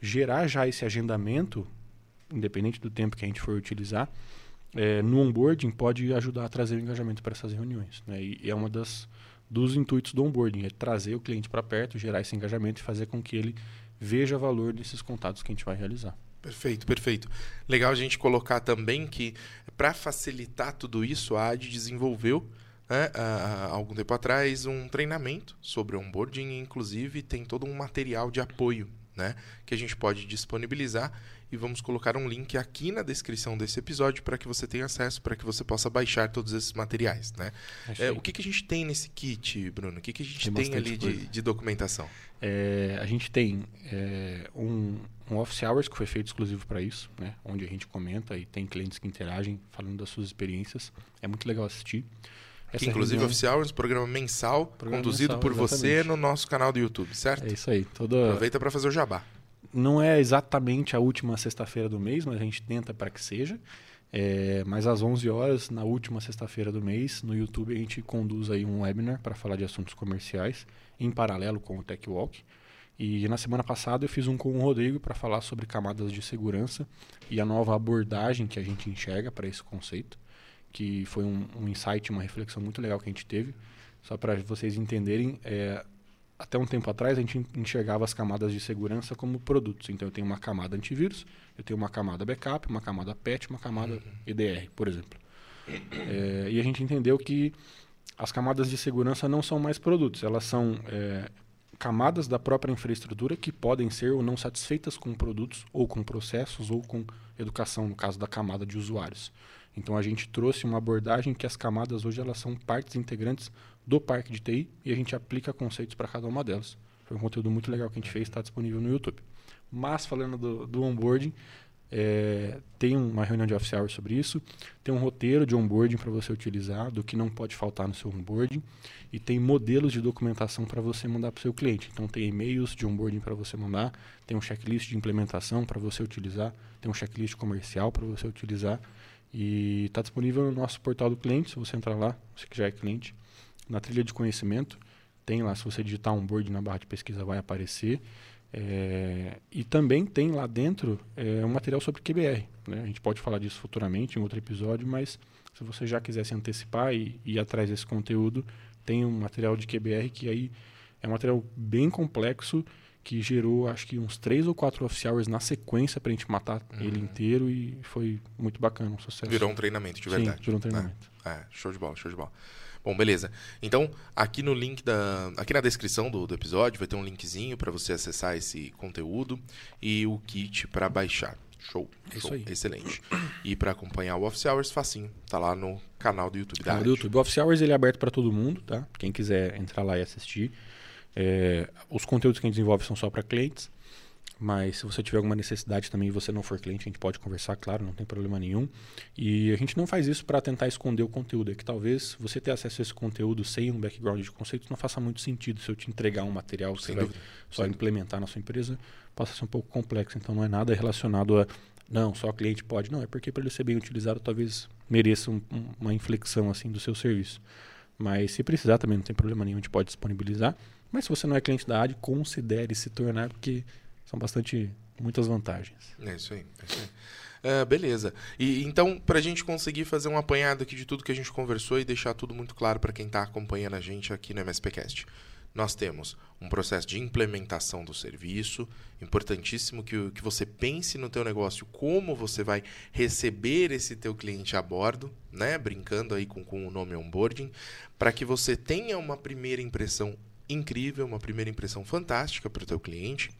S2: gerar já esse agendamento, independente do tempo que a gente for utilizar, é, no onboarding pode ajudar a trazer o engajamento para essas reuniões. Né? E, e é uma das dos intuitos do onboarding, é trazer o cliente para perto, gerar esse engajamento e fazer com que ele veja valor nesses contatos que a gente vai realizar.
S1: Perfeito, perfeito. Legal a gente colocar também que, para facilitar tudo isso, a AD desenvolveu né, há algum tempo atrás um treinamento sobre onboarding, inclusive tem todo um material de apoio né, que a gente pode disponibilizar e vamos colocar um link aqui na descrição desse episódio para que você tenha acesso, para que você possa baixar todos esses materiais. Né? É, o que, que a gente tem nesse kit, Bruno? O que, que a gente tem, tem ali de, de, documentação?
S2: É, a gente tem é, um, um office hours que foi feito exclusivo para isso, né? onde a gente comenta e tem clientes que interagem falando das suas experiências. É muito legal assistir.
S1: Que, inclusive, reunião... Office Hours, programa mensal, programa conduzido mensal, por exatamente. você no nosso canal do YouTube, certo?
S2: É isso aí.
S1: Toda... Aproveita para fazer o jabá
S2: não é exatamente a última sexta-feira do mês, mas a gente tenta para que seja. É, mas às 11 horas, na última sexta-feira do mês, no YouTube a gente conduz aí um webinar para falar de assuntos comerciais, em paralelo com o Tech Walk. E na semana passada eu fiz um com o Rodrigo para falar sobre camadas de segurança e a nova abordagem que a gente enxerga para esse conceito, que foi um, um, insight, uma reflexão muito legal que a gente teve. Só para vocês entenderem, é, até um tempo atrás a gente enxergava as camadas de segurança como produtos. Então eu tenho uma camada antivírus, eu tenho uma camada backup, uma camada patch, uma camada. EDR, por exemplo. É, e a gente entendeu que as camadas de segurança não são mais produtos, elas são é, camadas da própria infraestrutura que podem ser ou não satisfeitas com produtos, ou com processos, ou com educação, no caso da camada de usuários. Então a gente trouxe uma abordagem que as camadas hoje elas são partes integrantes do parque de TI e a gente aplica conceitos para cada uma delas. Foi um conteúdo muito legal que a gente fez, está disponível no YouTube. Mas falando do, do onboarding, é, tem uma reunião de office hours sobre isso, tem um roteiro de onboarding para você utilizar, do que não pode faltar no seu onboarding, e tem modelos de documentação para você mandar para o seu cliente. Então tem e-mails de onboarding para você mandar, tem um checklist de implementação para você utilizar, tem um checklist comercial para você utilizar, e está disponível no nosso portal do cliente, se você entrar lá, que já é cliente, na trilha de conhecimento, tem lá, se você digitar onboard na barra de pesquisa vai aparecer. É, e também tem lá dentro é, um material sobre QBR. Né? A gente pode falar disso futuramente em outro episódio, mas se você já quiser se antecipar e, e ir atrás desse conteúdo, tem um material de QBR que aí é um material bem complexo que gerou acho que uns três ou quatro office hours na sequência para a gente matar uhum. ele inteiro e foi muito bacana, um sucesso.
S1: Virou um treinamento de verdade.
S2: Sim, virou um treinamento.
S1: É, é, show de bola, show de bola. Bom, beleza. Então, aqui no link da. Aqui na descrição do, do episódio vai ter um linkzinho para você acessar esse conteúdo e o kit para baixar. Show.
S2: É Isso aí.
S1: Excelente. E para acompanhar o Office Hours, facinho. Tá lá no canal do YouTube. Canal
S2: do YouTube. O Office Hours ele é aberto para todo mundo, tá? Quem quiser entrar lá e assistir. É, os conteúdos que a gente desenvolve são só para clientes. Mas se você tiver alguma necessidade também e você não for cliente, a gente pode conversar, claro, não tem problema nenhum. E a gente não faz isso para tentar esconder o conteúdo. É que talvez você ter acesso a esse conteúdo sem um background de conceitos não faça muito sentido se eu te entregar um material você vai só implementar na sua empresa, possa ser um pouco complexo. Então não é nada relacionado a não, só cliente pode. Não, é porque para ele ser bem utilizado talvez mereça um, uma inflexão assim do seu serviço. Mas se precisar também não tem problema nenhum, a gente pode disponibilizar. Mas se você não é cliente da AD, considere se tornar, porque são bastante muitas vantagens.
S1: É isso aí. É isso aí. Uh, beleza. E então, para a gente conseguir fazer um apanhado aqui de tudo que a gente conversou e deixar tudo muito claro para quem está acompanhando a gente aqui no MSPcast, nós temos um processo de implementação do serviço, importantíssimo que, que você pense no teu negócio como você vai receber esse teu cliente a bordo, né? brincando aí com, com o nome onboarding, para que você tenha uma primeira impressão incrível, uma primeira impressão fantástica para o teu cliente.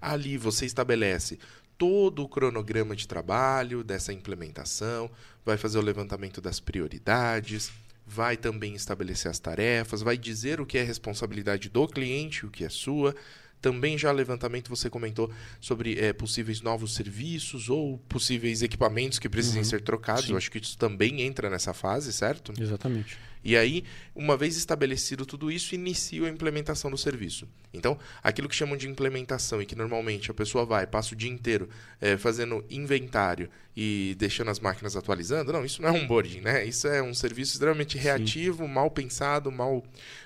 S1: Ali você estabelece todo o cronograma de trabalho dessa implementação, vai fazer o levantamento das prioridades, vai também estabelecer as tarefas, vai dizer o que é responsabilidade do cliente, o que é sua. Também já levantamento você comentou sobre é, possíveis novos serviços ou possíveis equipamentos que precisem uhum. ser trocados. Sim. Eu acho que isso também entra nessa fase, certo?
S2: Exatamente.
S1: E aí, uma vez estabelecido tudo isso, inicia a implementação do serviço. Então, aquilo que chamam de implementação e que normalmente a pessoa vai, passa o dia inteiro é, fazendo inventário e deixando as máquinas atualizando, não, isso não é um onboarding, né? Isso é um serviço extremamente reativo, Sim. mal pensado, mal,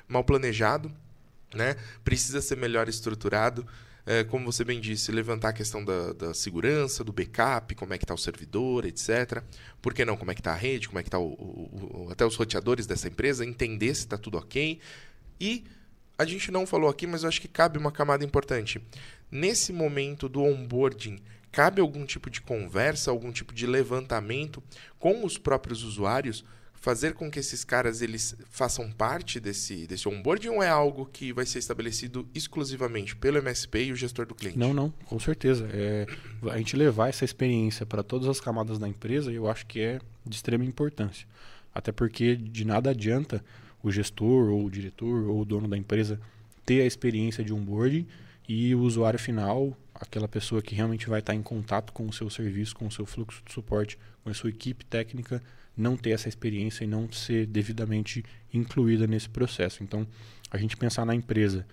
S1: mal planejado, né? Precisa ser melhor estruturado é, como você bem disse, levantar a questão da, da segurança, do backup, como é que está o servidor, etc. Por que não? Como é que está a rede, como é que está até os roteadores dessa empresa, entender se está tudo ok. E a gente não falou aqui, mas eu acho que cabe uma camada importante. Nesse momento do onboarding, cabe algum tipo de conversa, algum tipo de levantamento com os próprios usuários fazer com que esses caras eles façam parte desse, desse onboarding ou é algo que vai ser estabelecido exclusivamente pelo MSP e o gestor do cliente?
S2: Não, não, com certeza. É, a gente levar essa experiência para todas as camadas da empresa, eu acho que é de extrema importância. Até porque de nada adianta o gestor ou o diretor ou o dono da empresa ter a experiência de onboarding e o usuário final, aquela pessoa que realmente vai estar em contato com o seu serviço, com o seu fluxo de suporte, com a sua equipe técnica, não ter essa experiência e não ser devidamente incluída nesse processo. Então, a gente pensar na empresa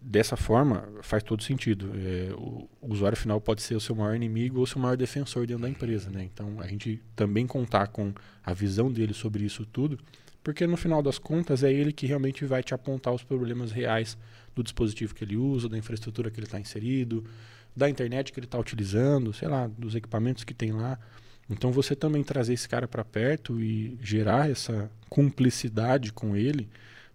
S2: dessa forma faz todo sentido. É, o, o, usuário final pode ser o seu maior inimigo ou o seu maior defensor dentro da empresa. Né? Então, a gente também contar com a visão dele sobre isso tudo, porque no final das contas é ele que realmente vai te apontar os problemas reais do dispositivo que ele usa, da infraestrutura que ele está inserido, da internet que ele está utilizando, sei lá, dos equipamentos que tem lá. Então você também trazer esse cara para perto e gerar essa cumplicidade com ele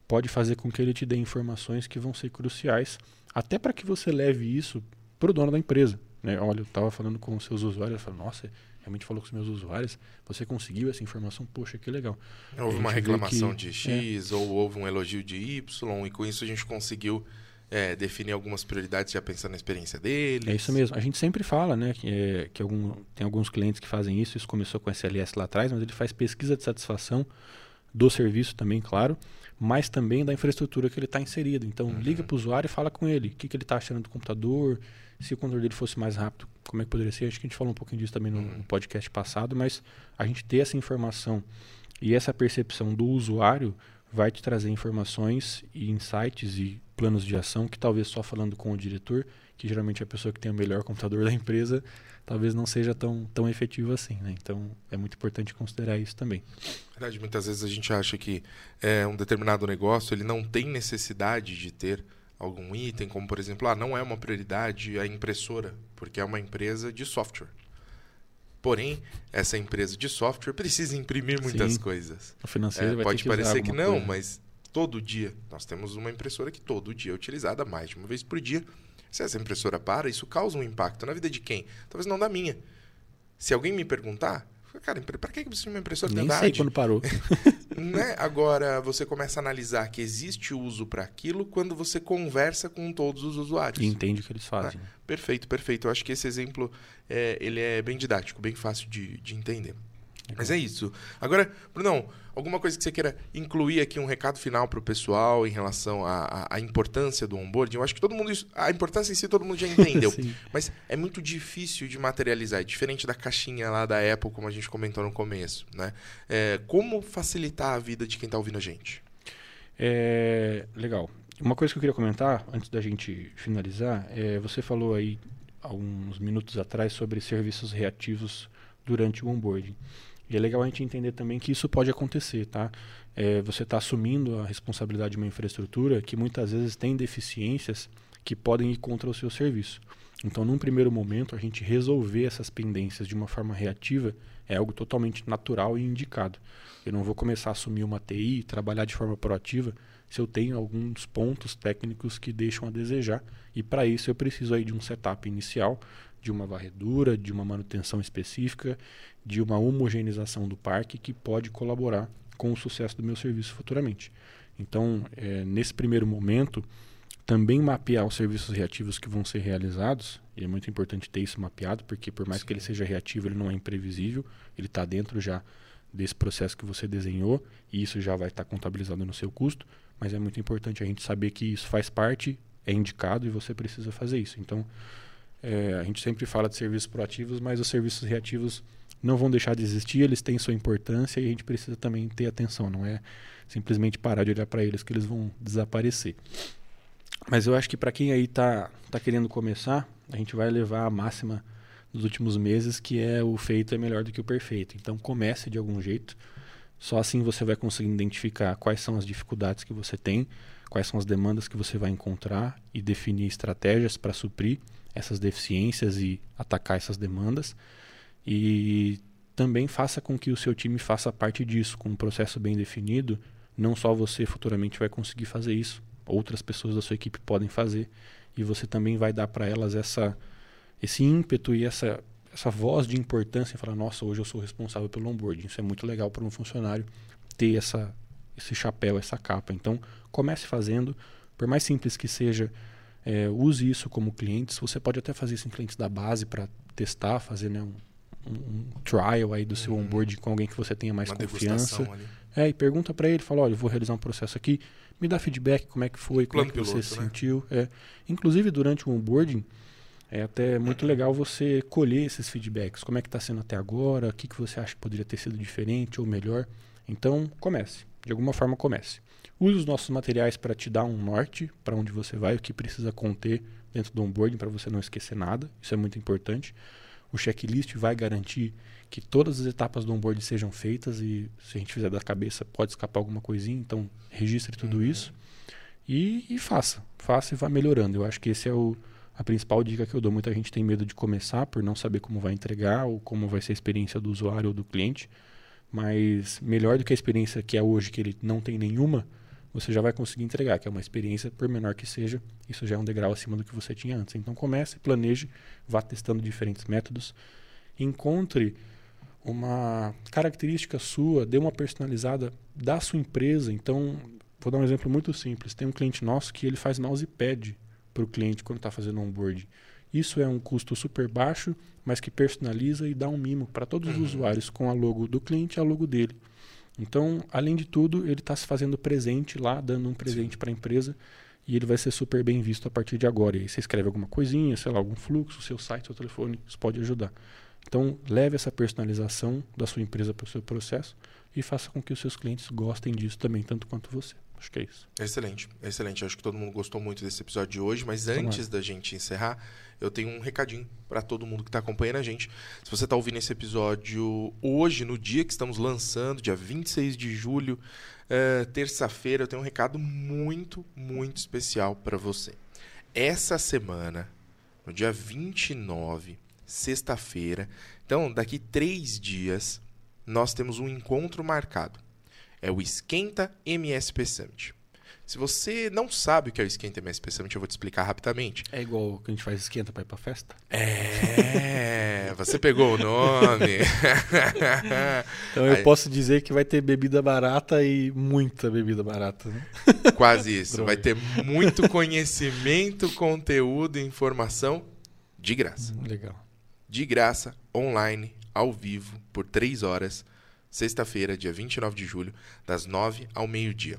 S2: pode fazer com que ele te dê informações que vão ser cruciais, até para que você leve isso para o dono da empresa. Né? Olha, eu estava falando com os seus usuários, eu falo, nossa, realmente falou com os meus usuários, você conseguiu essa informação, poxa, que legal.
S1: Houve uma reclamação que, de X, é, ou houve um elogio de Y, e com isso a gente conseguiu é, definir algumas prioridades já pensando na experiência dele.
S2: É isso mesmo. A gente sempre fala, né, que, é, que algum, tem alguns clientes que fazem isso. Isso começou com SLS lá atrás, mas ele faz pesquisa de satisfação do serviço também, claro, mas também da infraestrutura que ele está inserido. Então, uhum. liga para o usuário e fala com ele o que, que ele está achando do computador, se o computador dele fosse mais rápido, como é que poderia ser. Acho que a gente falou um pouquinho disso também no, uhum. no podcast passado, mas a gente ter essa informação e essa percepção do usuário vai te trazer informações e insights e planos de ação que talvez só falando com o diretor, que geralmente é a pessoa que tem o melhor computador da empresa, talvez não seja tão, tão efetivo assim. Né? Então é muito importante considerar isso também.
S1: Verdade, muitas vezes a gente acha que é, um determinado negócio ele não tem necessidade de ter algum item, como por exemplo, ah, não é uma prioridade a impressora, porque é uma empresa de software. Porém, essa empresa de software precisa imprimir muitas Sim. coisas.
S2: O financeiro é,
S1: pode
S2: que
S1: parecer que não,
S2: coisa.
S1: mas todo dia nós temos uma impressora que todo dia é utilizada mais de uma vez por dia. Se essa impressora para, isso causa um impacto na vida de quem? Talvez não da minha. Se alguém me perguntar, Cara, para que precisa de uma impressora
S2: Nem sei quando parou.
S1: né? Agora, você começa a analisar que existe uso para aquilo quando você conversa com todos os usuários.
S2: E entende o que eles fazem. Ah,
S1: perfeito, perfeito. Eu acho que esse exemplo é, ele é bem didático, bem fácil de, de entender. Mas é isso. Agora, Brunão, alguma coisa que você queira incluir aqui, um recado final para o pessoal em relação à, importância do onboarding? Eu acho que todo mundo. A importância em si todo mundo já entendeu. mas é muito difícil de materializar. É diferente da caixinha lá da Apple, como a gente comentou no começo. Né? É, como facilitar a vida de quem está ouvindo a gente?
S2: É, legal. Uma coisa que eu queria comentar, antes da gente finalizar, é você falou aí alguns minutos atrás sobre serviços reativos durante o onboarding. E é legal a gente entender também que isso pode acontecer, tá? É, você está assumindo a responsabilidade de uma infraestrutura que muitas vezes tem deficiências que podem ir contra o seu serviço. Então, num primeiro momento, a gente resolver essas pendências de uma forma reativa é algo totalmente natural e indicado. Eu não vou começar a assumir uma TI e trabalhar de forma proativa se eu tenho alguns pontos técnicos que deixam a desejar. E para isso eu preciso aí de um setup inicial, de uma varredura, de uma manutenção específica, de uma homogeneização do parque que pode colaborar com o sucesso do meu serviço futuramente. Então, é, nesse primeiro momento, também mapear os serviços reativos que vão ser realizados, e é muito importante ter isso mapeado, porque por mais Sim. que ele seja reativo, ele não é imprevisível, ele está dentro já desse processo que você desenhou, e isso já vai estar tá contabilizado no seu custo, mas é muito importante a gente saber que isso faz parte, é indicado e você precisa fazer isso. Então, é, a gente sempre fala de serviços proativos, mas os serviços reativos não vão deixar de existir, eles têm sua importância e a gente precisa também ter atenção, não é simplesmente parar de olhar para eles que eles vão desaparecer. Mas eu acho que para quem aí está tá querendo começar, a gente vai levar a máxima dos últimos meses, que é o feito é melhor do que o perfeito. Então comece de algum jeito. Só assim você vai conseguir identificar quais são as dificuldades que você tem, quais são as demandas que você vai encontrar e definir estratégias para suprir essas deficiências e atacar essas demandas. E também faça com que o seu time faça parte disso, com um processo bem definido. Não só você futuramente vai conseguir fazer isso, outras pessoas da sua equipe podem fazer e você também vai dar para elas essa esse ímpeto e essa essa voz de importância e falar, nossa, hoje eu sou responsável pelo onboarding. Isso é muito legal para um funcionário ter essa, esse chapéu, essa capa. Então, comece fazendo, por mais simples que seja, é, use isso como clientes. Você pode até fazer isso em clientes da base para testar, fazer né, um, um, trial aí do seu uhum. onboarding com alguém que você tenha mais confiança. É, e pergunta para ele, fala, olha, eu vou realizar um processo aqui, me dá feedback, como é que foi, como Plano é que você se né? sentiu. É, inclusive, durante o onboarding, é até muito legal você colher esses feedbacks. Como é que está sendo até agora? O que, que você acha que poderia ter sido diferente ou melhor? Então, comece. De alguma forma, comece. Use os nossos materiais para te dar um norte para onde você vai, o que precisa conter dentro do onboarding para você não esquecer nada. Isso é muito importante. O checklist vai garantir que todas as etapas do onboarding sejam feitas e se a gente fizer da cabeça pode escapar alguma coisinha, então registre tudo uhum. isso e, e faça. Faça e vá melhorando. Eu acho que esse é o, a principal dica que eu dou, muita gente tem medo de começar por não saber como vai entregar ou como vai ser a experiência do usuário ou do cliente. Mas melhor do que a experiência que é hoje, que ele não tem nenhuma, você já vai conseguir entregar, que é uma experiência, por menor que seja, isso já é um degrau acima do que você tinha antes. Então comece, planeje, vá testando diferentes métodos, encontre uma característica sua, dê uma personalizada da sua empresa. Então, vou dar um exemplo muito simples. Tem um cliente nosso que ele faz mousepad para o cliente quando está fazendo onboarding. Isso é um custo super baixo, mas que personaliza e dá um mimo para todos uhum. os usuários com a logo do cliente e a logo dele. Então, além de tudo, ele está se fazendo presente lá, dando um presente para a empresa e ele vai ser super bem visto a partir de agora. E aí você escreve alguma coisinha, sei lá, algum fluxo, seu site, seu telefone, isso pode ajudar. Então, leve essa personalização da sua empresa para o seu processo e faça com que os seus clientes gostem disso também, tanto quanto você. Acho que é isso.
S1: Excelente, excelente. Acho que todo mundo gostou muito desse episódio de hoje, mas antes da gente encerrar, eu tenho um recadinho para todo mundo que está acompanhando a gente. Se você está ouvindo esse episódio hoje, no dia que estamos lançando, dia 26 de julho, uh, terça-feira, eu tenho um recado muito, muito especial para você. Essa semana, no dia 29, sexta-feira, então daqui três dias, nós temos um encontro marcado é o Esquenta MSP Summit. Se você não sabe o que é o Esquenta MSP Summit, eu vou te explicar rapidamente.
S2: É igual que a gente faz esquenta para ir para festa?
S1: É, você pegou o nome.
S2: então eu Aí, posso dizer que vai ter bebida barata e muita bebida barata. Né?
S1: Quase isso. vai ter muito conhecimento, conteúdo e informação de graça.
S2: Legal.
S1: De graça, online, ao vivo, por três horas sexta-feira, dia 29 de julho, das 9 ao meio-dia.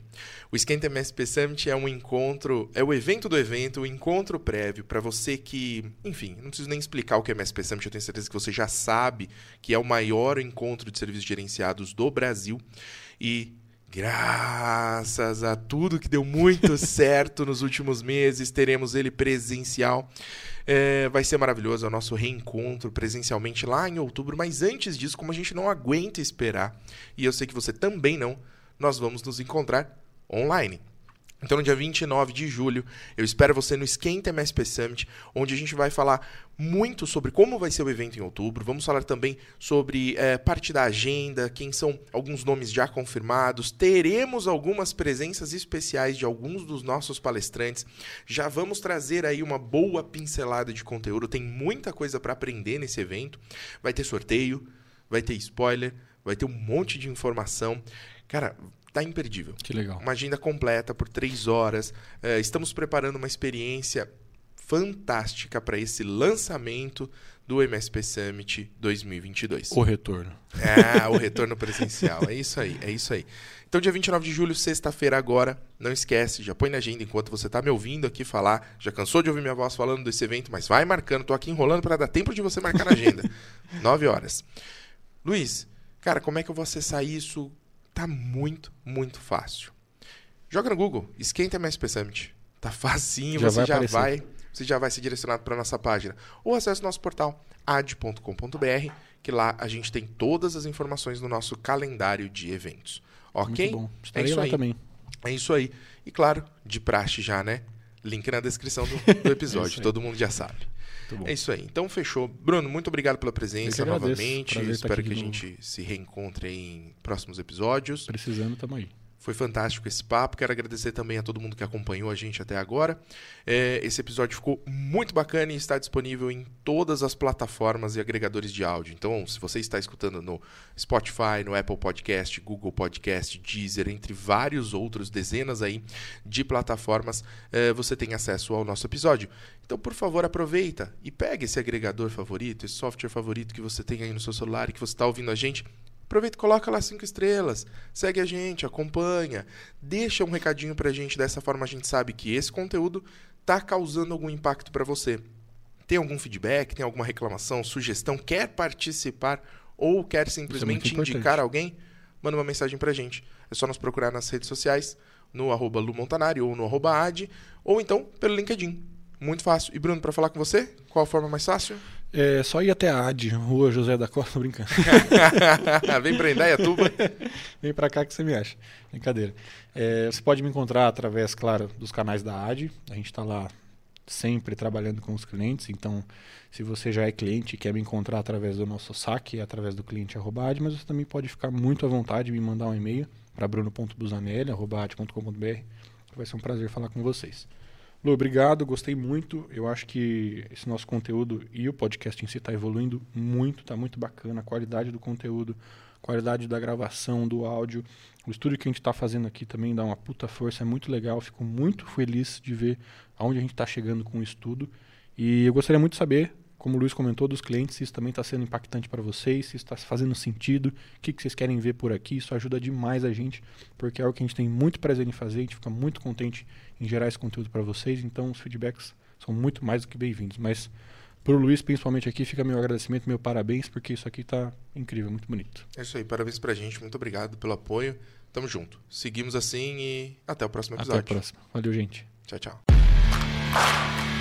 S1: O Esquenta MSP Summit é um encontro, é o evento do evento, o encontro prévio para você que, enfim, não preciso nem explicar o que é MSP Summit, eu tenho certeza que você já sabe que é o maior encontro de serviços gerenciados do Brasil e Graças a tudo que deu muito certo nos últimos meses, teremos ele presencial. É, vai ser maravilhoso é o nosso reencontro presencialmente lá em outubro. Mas antes disso, como a gente não aguenta esperar, e eu sei que você também não, nós vamos nos encontrar online. Então, no dia 29 de julho, eu espero você no Esquenta MSP Summit, onde a gente vai falar muito sobre como vai ser o evento em outubro. Vamos falar também sobre é, parte da agenda, quem são alguns nomes já confirmados. Teremos algumas presenças especiais de alguns dos nossos palestrantes. Já vamos trazer aí uma boa pincelada de conteúdo. Tem muita coisa para aprender nesse evento. Vai ter sorteio, vai ter spoiler, vai ter um monte de informação. Cara, tá imperdível.
S2: Que legal.
S1: Uma agenda completa por três horas. É, estamos preparando uma experiência fantástica para esse lançamento do MSP Summit 2022.
S2: O retorno.
S1: É, o retorno presencial. É isso aí, é isso aí. Então, dia 29 de julho, sexta-feira agora, não esquece, já põe na agenda enquanto você está me ouvindo aqui falar. Já cansou de ouvir minha voz falando desse evento, mas vai marcando. Tô aqui enrolando para dar tempo de você marcar na agenda. 9 horas. Luiz, cara, como é que eu vou acessar isso? Tá muito, muito fácil. Joga no Google, esquenta MSP Summit. Tá facinho,
S2: Já
S1: você
S2: vai
S1: já
S2: aparecer.
S1: vai, você já vai ser direcionado para nossa página. Ou acesse nosso portal ad.com.br, que lá a gente tem todas as informações no nosso calendário de eventos. Ok?
S2: Muito bom.
S1: É isso
S2: lá
S1: aí.
S2: também.
S1: É isso aí. E claro, de praxe já, né? Link na descrição do, do episódio,
S2: Isso aí.
S1: todo mundo já sabe. É isso aí. Então fechou. Bruno, muito obrigado pela presença novamente. Espero
S2: aqui
S1: que a gente se reencontre em próximos episódios.
S2: Precisando, tamo aí.
S1: Foi fantástico esse papo. Quero agradecer também a todo mundo que acompanhou a gente até agora. É, esse episódio ficou muito bacana e está disponível em todas as plataformas e agregadores de áudio. Então, se você está escutando no Spotify, no Apple Podcast, Google Podcast, Deezer, entre vários outros, dezenas aí de plataformas, é, você tem acesso ao nosso episódio. Então, por favor, aproveita e pega esse agregador favorito, esse software favorito que você tem aí no seu celular e que você está ouvindo a gente. Aproveita e coloca lá cinco estrelas, segue a gente, acompanha, deixa um recadinho pra gente, dessa forma a gente sabe que esse conteúdo tá causando algum impacto para você. Tem algum feedback, tem alguma reclamação, sugestão, quer participar ou quer simplesmente
S2: importante.
S1: indicar alguém? Manda uma mensagem pra gente. É só nos procurar nas redes sociais, no arroba Lu Montanari ou no arroba Ad, ou então pelo LinkedIn. Muito fácil. E Bruno, para falar com você, qual a forma mais fácil?
S2: É só ir até a AD, Rua José da Costa, brincando.
S1: Vem pra Indaiatuba.
S2: Vem pra cá que você me acha. Brincadeira. É, você pode me encontrar através, claro, dos canais da AD. A gente está lá sempre trabalhando com os clientes. Então, se você já é cliente e quer me encontrar através do nosso saque, através do cliente arroba ad, mas você também pode ficar muito à vontade e me mandar um e-mail para bruno.busanelli.com.br. Vai ser um prazer falar com vocês. Lu, obrigado, gostei muito. Eu acho que esse nosso conteúdo e o podcast em si está evoluindo muito, está muito bacana. A qualidade do conteúdo, qualidade da gravação, do áudio. O estúdio que a gente está fazendo aqui também dá uma puta força, é muito legal. Fico muito feliz de ver aonde a gente está chegando com o estudo. E eu gostaria muito de saber, como o Luiz comentou, dos clientes, se isso também está sendo impactante para vocês, se isso está fazendo sentido, o que, que vocês querem ver por aqui. Isso ajuda demais a gente, porque é algo que a gente tem muito prazer em fazer, a gente fica muito contente em gerar esse conteúdo para vocês. Então, os feedbacks são muito mais do que bem-vindos. Mas para o Luiz, principalmente aqui, fica meu agradecimento, meu parabéns, porque isso aqui está incrível, muito bonito.
S1: É isso aí, parabéns pra gente, muito obrigado pelo apoio. Tamo junto. Seguimos assim e até o próximo
S2: Até
S1: episódio.
S2: a próxima. Valeu, gente.
S1: Tchau, tchau.